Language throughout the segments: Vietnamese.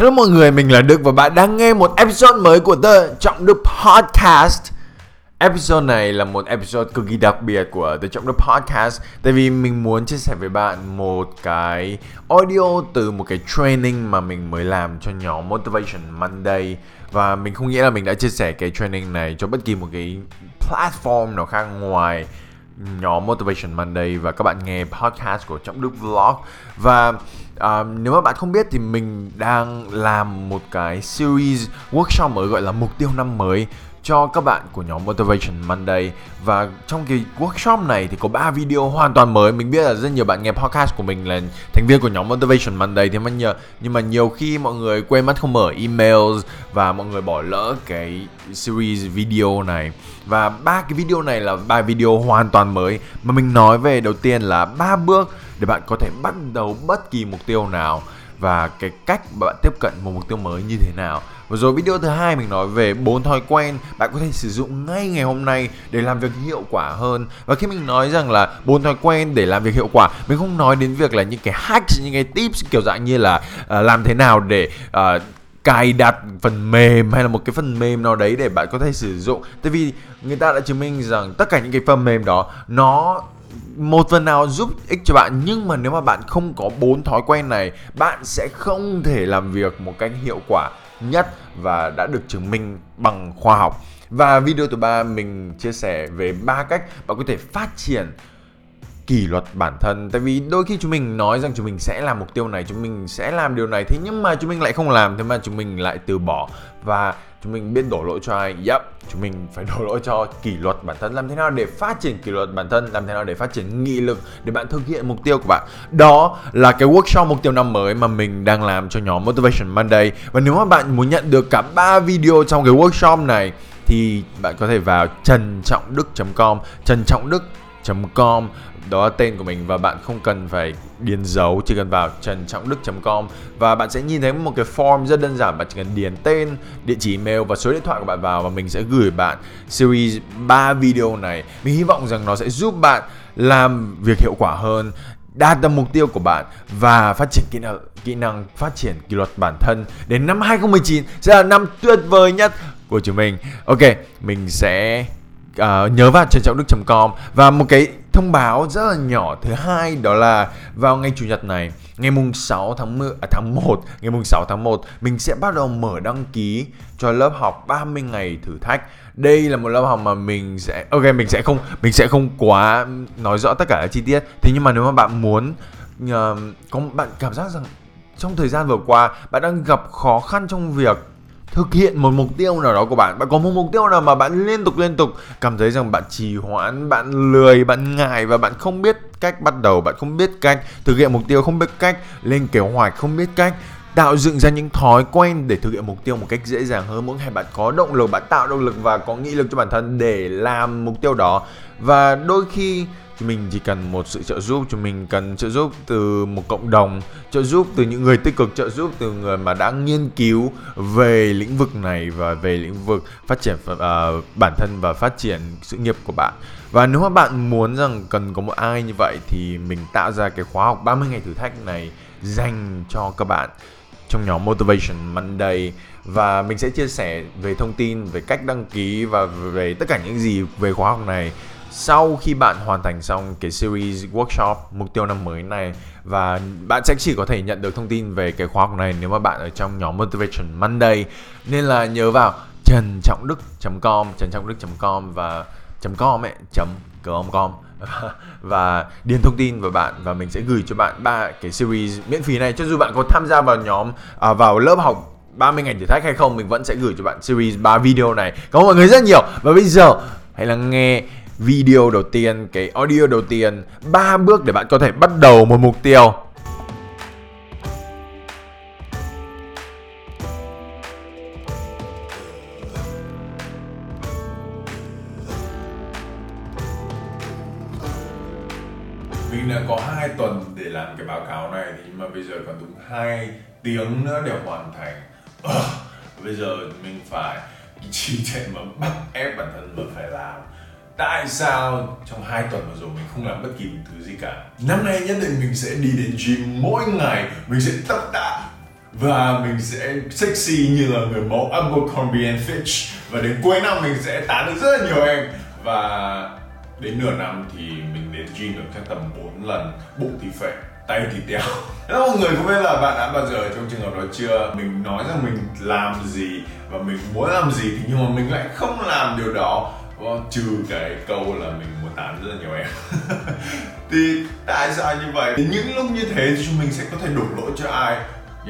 Hello mọi người, mình là Đức và bạn đang nghe một episode mới của The Trọng Đức Podcast. Episode này là một episode cực kỳ đặc biệt của The Trọng Đức Podcast. Tại vì mình muốn chia sẻ với bạn một cái audio từ một cái training mà mình mới làm cho nhóm Motivation Monday. Và mình không nghĩ là mình đã chia sẻ cái training này cho bất kỳ một cái platform nào khác ngoài nhóm Motivation Monday và các bạn nghe podcast của Trọng Đức Vlog. Và uh, nếu mà bạn không biết thì mình đang làm một cái series workshop mới gọi là mục tiêu năm mới cho các bạn của nhóm Motivation Monday. Và trong cái workshop này thì có 3 video hoàn toàn mới. Mình biết là rất nhiều bạn nghe podcast của mình là thành viên của nhóm Motivation Monday. Thì mà nhờ, nhưng mà nhiều khi mọi người quên mất không mở emails và mọi người bỏ lỡ cái series video này. Và ba cái video này là ba video hoàn toàn mới. Mà mình nói về đầu tiên là ba bước để bạn có thể bắt đầu bất kỳ mục tiêu nào và cái cách bạn tiếp cận một mục tiêu mới như thế nào và rồi video thứ hai mình nói về bốn thói quen bạn có thể sử dụng ngay ngày hôm nay để làm việc hiệu quả hơn. Và khi mình nói rằng là bốn thói quen để làm việc hiệu quả, mình không nói đến việc là những cái hacks, những cái tips kiểu dạng như là uh, làm thế nào để uh, cài đặt phần mềm hay là một cái phần mềm nào đấy để bạn có thể sử dụng tại vì người ta đã chứng minh rằng tất cả những cái phần mềm đó nó một phần nào giúp ích cho bạn nhưng mà nếu mà bạn không có bốn thói quen này bạn sẽ không thể làm việc một cách hiệu quả nhất và đã được chứng minh bằng khoa học. Và video thứ ba mình chia sẻ về ba cách bạn có thể phát triển kỷ luật bản thân. Tại vì đôi khi chúng mình nói rằng chúng mình sẽ làm mục tiêu này, chúng mình sẽ làm điều này, thế nhưng mà chúng mình lại không làm, thế mà chúng mình lại từ bỏ. Và chúng mình biết đổ lỗi cho ai? Yep chúng mình phải đổ lỗi cho kỷ luật bản thân. Làm thế nào để phát triển kỷ luật bản thân? Làm thế nào để phát triển nghị lực để bạn thực hiện mục tiêu của bạn? Đó là cái workshop mục tiêu năm mới mà mình đang làm cho nhóm motivation monday. Và nếu mà bạn muốn nhận được cả ba video trong cái workshop này, thì bạn có thể vào trần trọng đức com, trần trọng đức com. Đó là tên của mình và bạn không cần phải điền dấu chỉ cần vào trần trọng đức.com và bạn sẽ nhìn thấy một cái form rất đơn giản bạn chỉ cần điền tên địa chỉ email và số điện thoại của bạn vào và mình sẽ gửi bạn series 3 video này. Mình hy vọng rằng nó sẽ giúp bạn làm việc hiệu quả hơn đạt được mục tiêu của bạn và phát triển kỹ năng kỹ năng phát triển kỷ luật bản thân. Đến năm 2019 sẽ là năm tuyệt vời nhất của chúng mình. Ok, mình sẽ uh, nhớ vào trần trọng đức.com và một cái thông báo rất là nhỏ thứ hai đó là vào ngày chủ nhật này ngày mùng 6 tháng 10, à, tháng 1 ngày mùng 6 tháng 1 mình sẽ bắt đầu mở đăng ký cho lớp học 30 ngày thử thách. Đây là một lớp học mà mình sẽ ok mình sẽ không mình sẽ không quá nói rõ tất cả các chi tiết. Thế nhưng mà nếu mà bạn muốn uh, có bạn cảm giác rằng trong thời gian vừa qua bạn đang gặp khó khăn trong việc thực hiện một mục tiêu nào đó của bạn. Bạn có một mục tiêu nào mà bạn liên tục liên tục cảm thấy rằng bạn trì hoãn, bạn lười, bạn ngại và bạn không biết cách bắt đầu, bạn không biết cách thực hiện mục tiêu, không biết cách lên kế hoạch, không biết cách tạo dựng ra những thói quen để thực hiện mục tiêu một cách dễ dàng hơn. Mỗi ngày bạn có động lực, bạn tạo động lực và có nghị lực cho bản thân để làm mục tiêu đó. Và đôi khi chúng mình chỉ cần một sự trợ giúp chúng mình cần trợ giúp từ một cộng đồng trợ giúp từ những người tích cực trợ giúp từ người mà đã nghiên cứu về lĩnh vực này và về lĩnh vực phát triển uh, bản thân và phát triển sự nghiệp của bạn. Và nếu mà bạn muốn rằng cần có một ai như vậy thì mình tạo ra cái khóa học 30 ngày thử thách này dành cho các bạn trong nhóm Motivation Monday. Và mình sẽ chia sẻ về thông tin về cách đăng ký và về tất cả những gì về khóa học này sau khi bạn hoàn thành xong cái series workshop mục tiêu năm mới này và bạn sẽ chỉ có thể nhận được thông tin về cái khóa học này nếu mà bạn ở trong nhóm Motivation Monday nên là nhớ vào trần trọng đức.com trần trọng đức.com và .com ấy chấm com và điền thông tin vào bạn và mình sẽ gửi cho bạn ba cái series miễn phí này. Cho dù bạn có tham gia vào nhóm à, vào lớp học 30 ngày thử thách hay không mình vẫn sẽ gửi cho bạn series 3 video này. Cảm ơn mọi người rất nhiều. Và bây giờ hãy lắng nghe video đầu tiên, cái audio đầu tiên, ba bước để bạn có thể bắt đầu một mục tiêu. Mình đã có 2 tuần để làm cái báo cáo này nhưng mà bây giờ còn đúng 2 tiếng nữa để hoàn thành. Uh, bây giờ mình phải chỉ chạy mà bắt ép bản thân mà phải làm tại sao trong hai tuần vừa rồi mình không làm bất kỳ một thứ gì cả? Năm nay nhất định mình sẽ đi đến gym mỗi ngày, mình sẽ tập tạ và mình sẽ sexy như là người mẫu Abercrombie and Fitch. Và đến cuối năm mình sẽ tán được rất là nhiều em. Và đến nửa năm thì mình đến gym được chắc tầm 4 lần, bụng thì phệ tay thì teo. Hello mọi người không biết là bạn đã bao giờ trong trường hợp đó chưa? Mình nói rằng mình làm gì và mình muốn làm gì thì nhưng mà mình lại không làm điều đó trừ cái câu là mình muốn tán rất là nhiều em. Thì tại sao như vậy? Thì những lúc như thế thì chúng mình sẽ có thể đổ lỗi cho ai?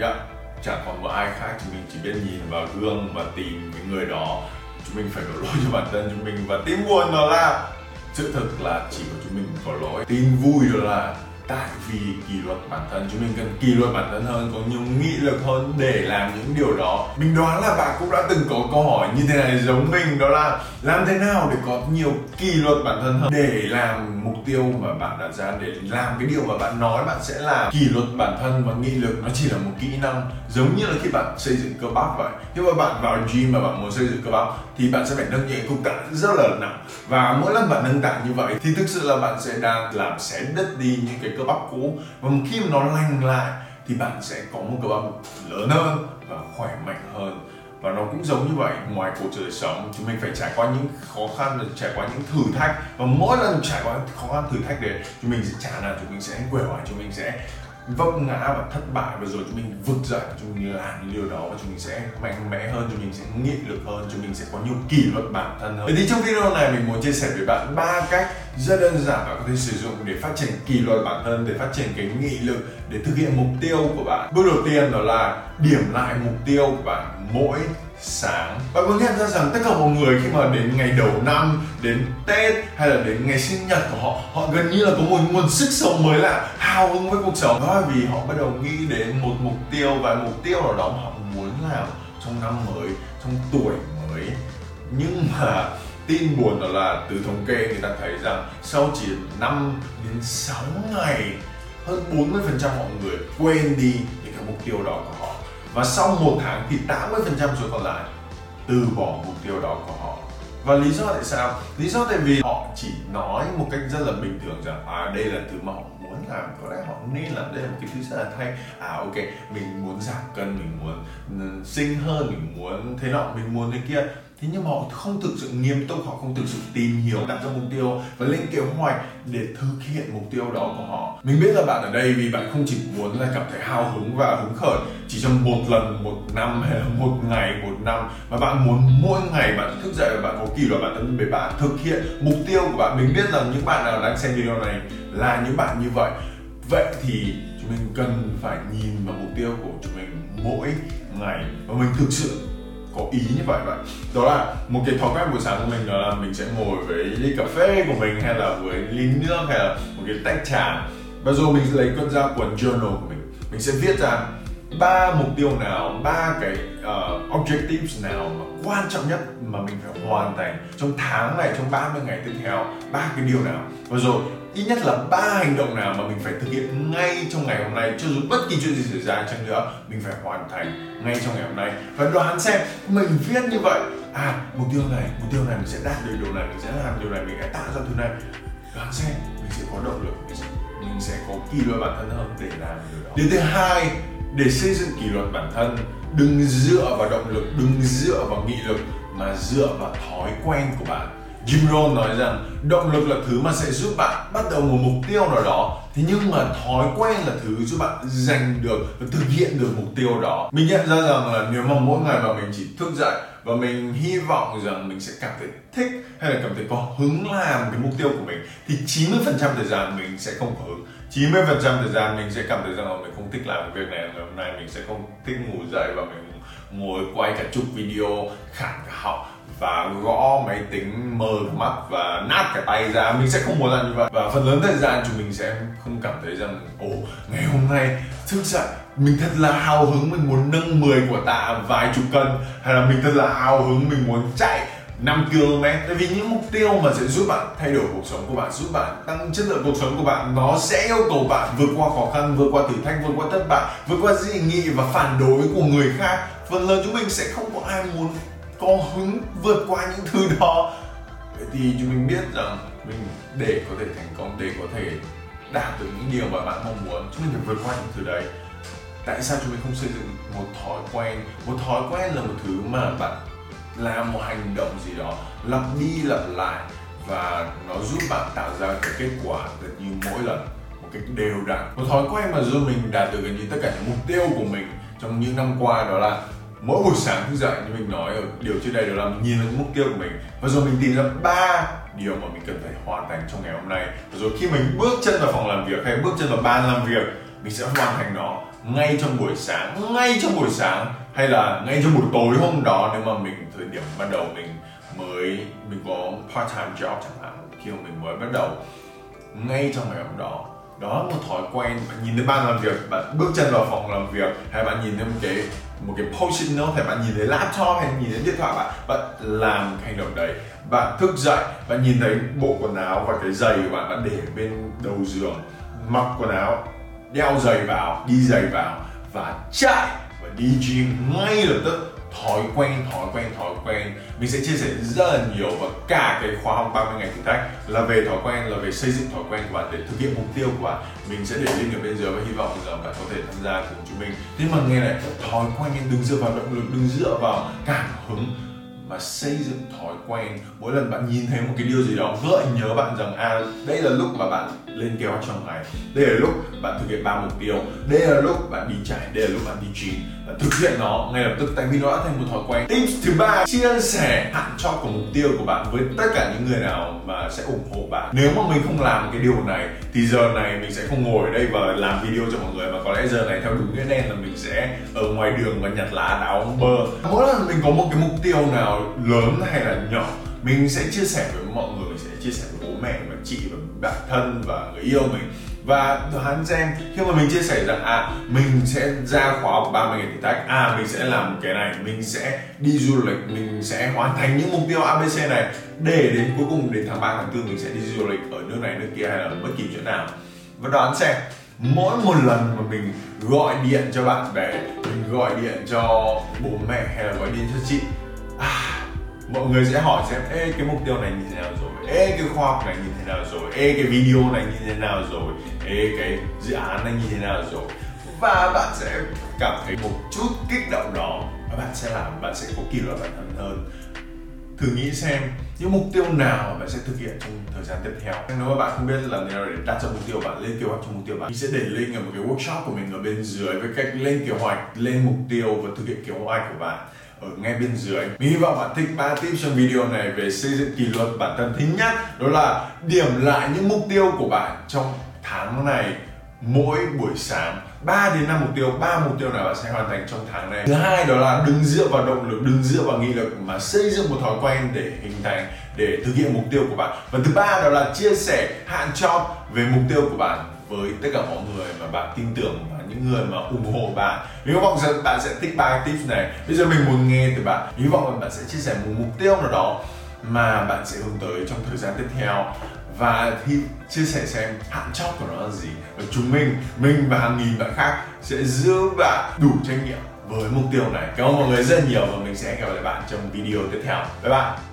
Dạ, yeah. chẳng còn một ai khác, chúng mình chỉ biết nhìn vào gương và tìm cái người đó. Chúng mình phải đổ lỗi cho bản thân chúng mình và tin buồn đó là sự thật là chỉ có chúng mình có lỗi, tin vui đó là tại vì kỷ luật bản thân, chúng mình cần kỷ luật bản thân hơn, có nhiều nghị lực hơn để làm những điều đó. Mình đoán là bạn cũng đã từng có câu hỏi như thế này giống mình, đó là làm thế nào để có nhiều kỷ luật bản thân hơn? Để làm mục tiêu mà bạn đặt ra, để làm cái điều mà bạn nói bạn sẽ làm. Kỷ luật bản thân và nghị lực nó chỉ là một kỹ năng, giống như là khi bạn xây dựng cơ bắp vậy. Khi mà bạn vào gym mà bạn muốn xây dựng cơ bắp, thì bạn sẽ phải nâng nhẹ cục tạ rất là nặng. Và mỗi lần bạn nâng tạ như vậy, thì thực sự là bạn sẽ đang làm xé đứt đi những cái cơ bắp cũ. Và khi mà nó lành lại, thì bạn sẽ có một cơ bắp lớn hơn và khỏe mạnh hơn. Và nó cũng giống như vậy, ngoài cuộc đời sống chúng mình phải trải qua những khó khăn, trải qua những thử thách. Và mỗi lần trải qua khó khăn, thử thách đấy chúng mình sẽ trả là chúng mình sẽ quể hoài chúng mình sẽ vấp ngã và thất bại và rồi chúng mình vượt dậy chúng mình làm những điều đó và chúng mình sẽ mạnh mẽ hơn, chúng mình sẽ nghị lực hơn, chúng mình sẽ có nhiều kỷ luật bản thân hơn. Vậy thì trong video này mình muốn chia sẻ với bạn ba cách rất đơn giản và có thể sử dụng để phát triển kỷ luật bản thân, để phát triển cái nghị lực, để thực hiện mục tiêu của bạn. Bước đầu tiên đó là điểm lại mục tiêu của bạn. Mỗi sáng. Bạn có nhận ra rằng tất cả mọi người khi mà đến ngày đầu năm, đến tết hay là đến ngày sinh nhật của họ họ gần như là có một nguồn sức sống mới lạ, hào hứng với cuộc sống. Đó là vì họ bắt đầu nghĩ đến một mục tiêu và mục tiêu nào đó mà họ muốn làm trong năm mới, trong tuổi mới. Nhưng mà tin buồn đó là từ thống kê người ta thấy rằng sau chỉ 5 đến 6 ngày, hơn 40% mọi người quên đi những cái mục tiêu đó của họ và sau một tháng thì 80% số còn lại từ bỏ mục tiêu đó của họ. Và lý do tại sao? Lý do tại vì họ chỉ nói một cách rất là bình thường rằng à đây là thứ mà họ muốn làm, có lẽ họ nên làm. Đây là một cái thứ rất là hay à ok, mình muốn giảm cân, mình muốn ừ, sinh xinh hơn, mình muốn thế nọ, mình muốn thế kia thế nhưng mà họ không thực sự nghiêm túc, họ không thực sự tìm hiểu đặt ra mục tiêu và lên kế hoạch để thực hiện mục tiêu đó của họ. Mình biết là bạn ở đây vì bạn không chỉ muốn là cảm thấy hào hứng và hứng khởi chỉ trong một lần, một năm hay là một ngày, một năm, mà bạn muốn mỗi ngày bạn thức dậy và bạn có kỷ luật bản thân để bạn thực hiện mục tiêu của bạn. Mình biết rằng những bạn nào đang xem video này là những bạn như vậy. Vậy thì chúng mình cần phải nhìn vào mục tiêu của chúng mình mỗi ngày và mình thực sự có ý như vậy vậy đó là một cái thói quen buổi sáng của mình đó là mình sẽ ngồi với ly cà phê của mình hay là với ly nước hay là một cái tách trà. Và rồi mình sẽ lấy cuốn ra cuốn journal của mình. Mình sẽ viết ra ba mục tiêu nào, ba cái objectives nào mà quan trọng nhất mà mình phải hoàn thành trong tháng này trong 30 ngày tiếp theo? Ba cái điều nào? Và rồi ít nhất là ba hành động nào mà mình phải thực hiện ngay trong ngày hôm nay cho dù bất kỳ chuyện gì xảy ra chăng nữa mình phải hoàn thành ngay trong ngày hôm nay. Và đoán xem mình viết như vậy à mục tiêu này mục tiêu này mình sẽ đạt được điều này mình sẽ làm điều này mình sẽ tạo ra thứ này. Đoán xem mình sẽ có động lực mình sẽ, mình sẽ có kỷ luật bản thân hơn để làm điều đó. Điều thứ hai để xây dựng kỷ luật bản thân, đừng dựa vào động lực, đừng dựa vào nghị lực, mà dựa vào thói quen của bạn. Jim Rohn nói rằng, động lực là thứ mà sẽ giúp bạn bắt đầu một mục tiêu nào đó, thế nhưng mà thói quen là thứ giúp bạn giành được và thực hiện được mục tiêu đó. Mình nhận ra rằng là nếu mà mỗi ngày mà mình chỉ thức dậy và mình hy vọng rằng mình sẽ cảm thấy thích hay là cảm thấy có hứng làm cái mục tiêu của mình, thì 90% thời gian mình sẽ không có hứng. 90% thời gian mình sẽ cảm thấy rằng là mình không thích làm cái việc này ngày hôm nay mình sẽ không thích ngủ dậy và mình ngồi quay cả chục video khản cả học và gõ máy tính mờ mắt và nát cả tay ra. Mình sẽ không muốn làm như vậy. Và phần lớn thời gian chúng mình sẽ không cảm thấy rằng, ồ, ngày hôm nay thức dậy mình thật là hào hứng mình muốn nâng 10 của tạ vài chục cân, hay là mình thật là hào hứng mình muốn chạy 5 km. Tại vì những mục tiêu mà sẽ giúp bạn thay đổi cuộc sống của bạn, giúp bạn tăng chất lượng cuộc sống của bạn, nó sẽ yêu cầu bạn vượt qua khó khăn, vượt qua thử thách, vượt qua thất bại, vượt qua dị nghị và phản đối của người khác. Phần lớn chúng mình sẽ không có ai muốn có hứng vượt qua những thứ đó. Vậy thì chúng mình biết rằng mình để có thể thành công, để có thể đạt được những điều mà bạn mong muốn, chúng mình phải vượt qua những thứ đấy. Tại sao chúng mình không xây dựng một thói quen? Một thói quen là một thứ mà bạn làm một hành động gì đó, lặp đi lặp lại và nó giúp bạn tạo ra cái kết quả gần như mỗi lần một cách đều đặn. Một thói quen mà giúp mình đạt được gần như tất cả những mục tiêu của mình trong những năm qua đó là mỗi buổi sáng thức dậy như mình nói, ở điều trước đây đó là mình nhìn lên mục tiêu của mình. Và rồi mình tìm ra ba điều mà mình cần phải hoàn thành trong ngày hôm nay. Và rồi khi mình bước chân vào phòng làm việc hay bước chân vào ban làm việc, mình sẽ hoàn thành nó ngay trong buổi sáng, ngay trong buổi sáng, hay là ngay trong buổi tối hôm đó nếu mà mình thời điểm ban đầu mình mới, mình có part time job chẳng hạn, khi mà mình mới bắt đầu. Ngay trong ngày hôm đó đó là một thói quen. Bạn nhìn thấy ban làm việc, bạn bước chân vào phòng làm việc, hay bạn nhìn thấy một cái một cái post-it note hay bạn nhìn thấy laptop hay nhìn thấy điện thoại bạn bạn làm hành động đấy, bạn thức dậy, bạn nhìn thấy bộ quần áo và cái giày của bạn bạn để bên đầu giường, mặc quần áo, đeo giày vào, đi giày vào và chạy và đi gym ngay lập tức thói quen thói quen thói quen. Mình sẽ chia sẻ rất là nhiều và cả cái khóa học 30 ngày thử thách là về thói quen, là về xây dựng thói quen của bạn để thực hiện mục tiêu của bạn. Mình sẽ để link ở bên dưới và hy vọng rằng bạn có thể tham gia cùng chúng mình. Thế mà nghe này, thói quen đừng dựa vào động lực đừng dựa vào cảm hứng mà xây dựng thói quen. Mỗi lần bạn nhìn thấy một cái điều gì đó, gợi nhớ bạn rằng à đây là lúc mà bạn lên kế hoạch trong ngày. Đây là lúc bạn thực hiện ba mục tiêu. Đây là lúc bạn đi chạy đây là lúc bạn đi gym bạn thực hiện nó, ngay lập tức, tại vì nó đã thành một thói quen. Tips thứ ba, chia sẻ hạn chót của mục tiêu của bạn với tất cả những người nào mà sẽ ủng hộ bạn. Nếu mà mình không làm cái điều này, thì giờ này mình sẽ không ngồi ở đây và làm video cho mọi người, mà có lẽ giờ này theo đúng nghĩa đen là mình sẽ ở ngoài đường và nhặt lá đào bơ. Mỗi lần mình có một cái mục tiêu nào lớn hay là nhỏ mình sẽ chia sẻ với mọi người mình sẽ chia sẻ với bố mẹ và chị và bạn thân và người yêu mình. Và đoán xem khi mà mình chia sẻ rằng à mình sẽ ra khóa học 30 ngày thử thách à mình sẽ làm cái này mình sẽ đi du lịch mình sẽ hoàn thành những mục tiêu abc này để đến cuối cùng đến tháng 3 tháng 4 mình sẽ đi du lịch ở nước này nước kia hay là bất kỳ chỗ nào. Và đoán xem mỗi một lần mà mình gọi điện cho bạn bè mình gọi điện cho bố mẹ hay là gọi điện cho chị à, mọi người sẽ hỏi xem, ê, cái mục tiêu này như thế nào rồi? Ê, cái khoa học này như thế nào rồi? Ê, cái video này như thế nào rồi? Ê, cái dự án này như thế nào rồi? Và bạn sẽ cảm thấy một chút kích động đó. Và bạn sẽ làm, bạn sẽ có kỷ luật bản thân hơn. Thử nghĩ xem, những mục tiêu nào bạn sẽ thực hiện trong thời gian tiếp theo? Nếu mà bạn không biết làm thế nào để đặt ra mục tiêu bạn, lên kế hoạch cho mục tiêu bạn mình sẽ để link ở một cái workshop của mình ở bên dưới với cách lên kế hoạch, lên mục tiêu và thực hiện kế hoạch của bạn ở ngay bên dưới mình hy vọng bạn thích ba tips trong video này về xây dựng kỷ luật bản thân thứ nhất đó là điểm lại những mục tiêu của bạn trong tháng này mỗi buổi sáng 3 đến 5 mục tiêu, 3 mục tiêu nào bạn sẽ hoàn thành trong tháng này. Thứ hai đó là đừng dựa vào động lực, đừng dựa vào nghị lực mà xây dựng một thói quen để hình thành để thực hiện mục tiêu của bạn. Và thứ ba đó là chia sẻ hạn chót về mục tiêu của bạn với tất cả mọi người mà bạn tin tưởng những người mà ủng hộ bạn. Mình hy vọng rằng bạn sẽ thích ba tips này. Bây giờ mình muốn nghe từ bạn. Hy vọng là bạn sẽ chia sẻ một mục tiêu nào đó mà bạn sẽ hướng tới trong thời gian tiếp theo và thì chia sẻ xem hạn chót của nó là gì và chúng mình mình và hàng nghìn bạn khác sẽ giữ bạn đủ trách nhiệm với mục tiêu này cảm ơn mọi người rất nhiều và mình sẽ hẹn gặp lại bạn trong video tiếp theo bye bye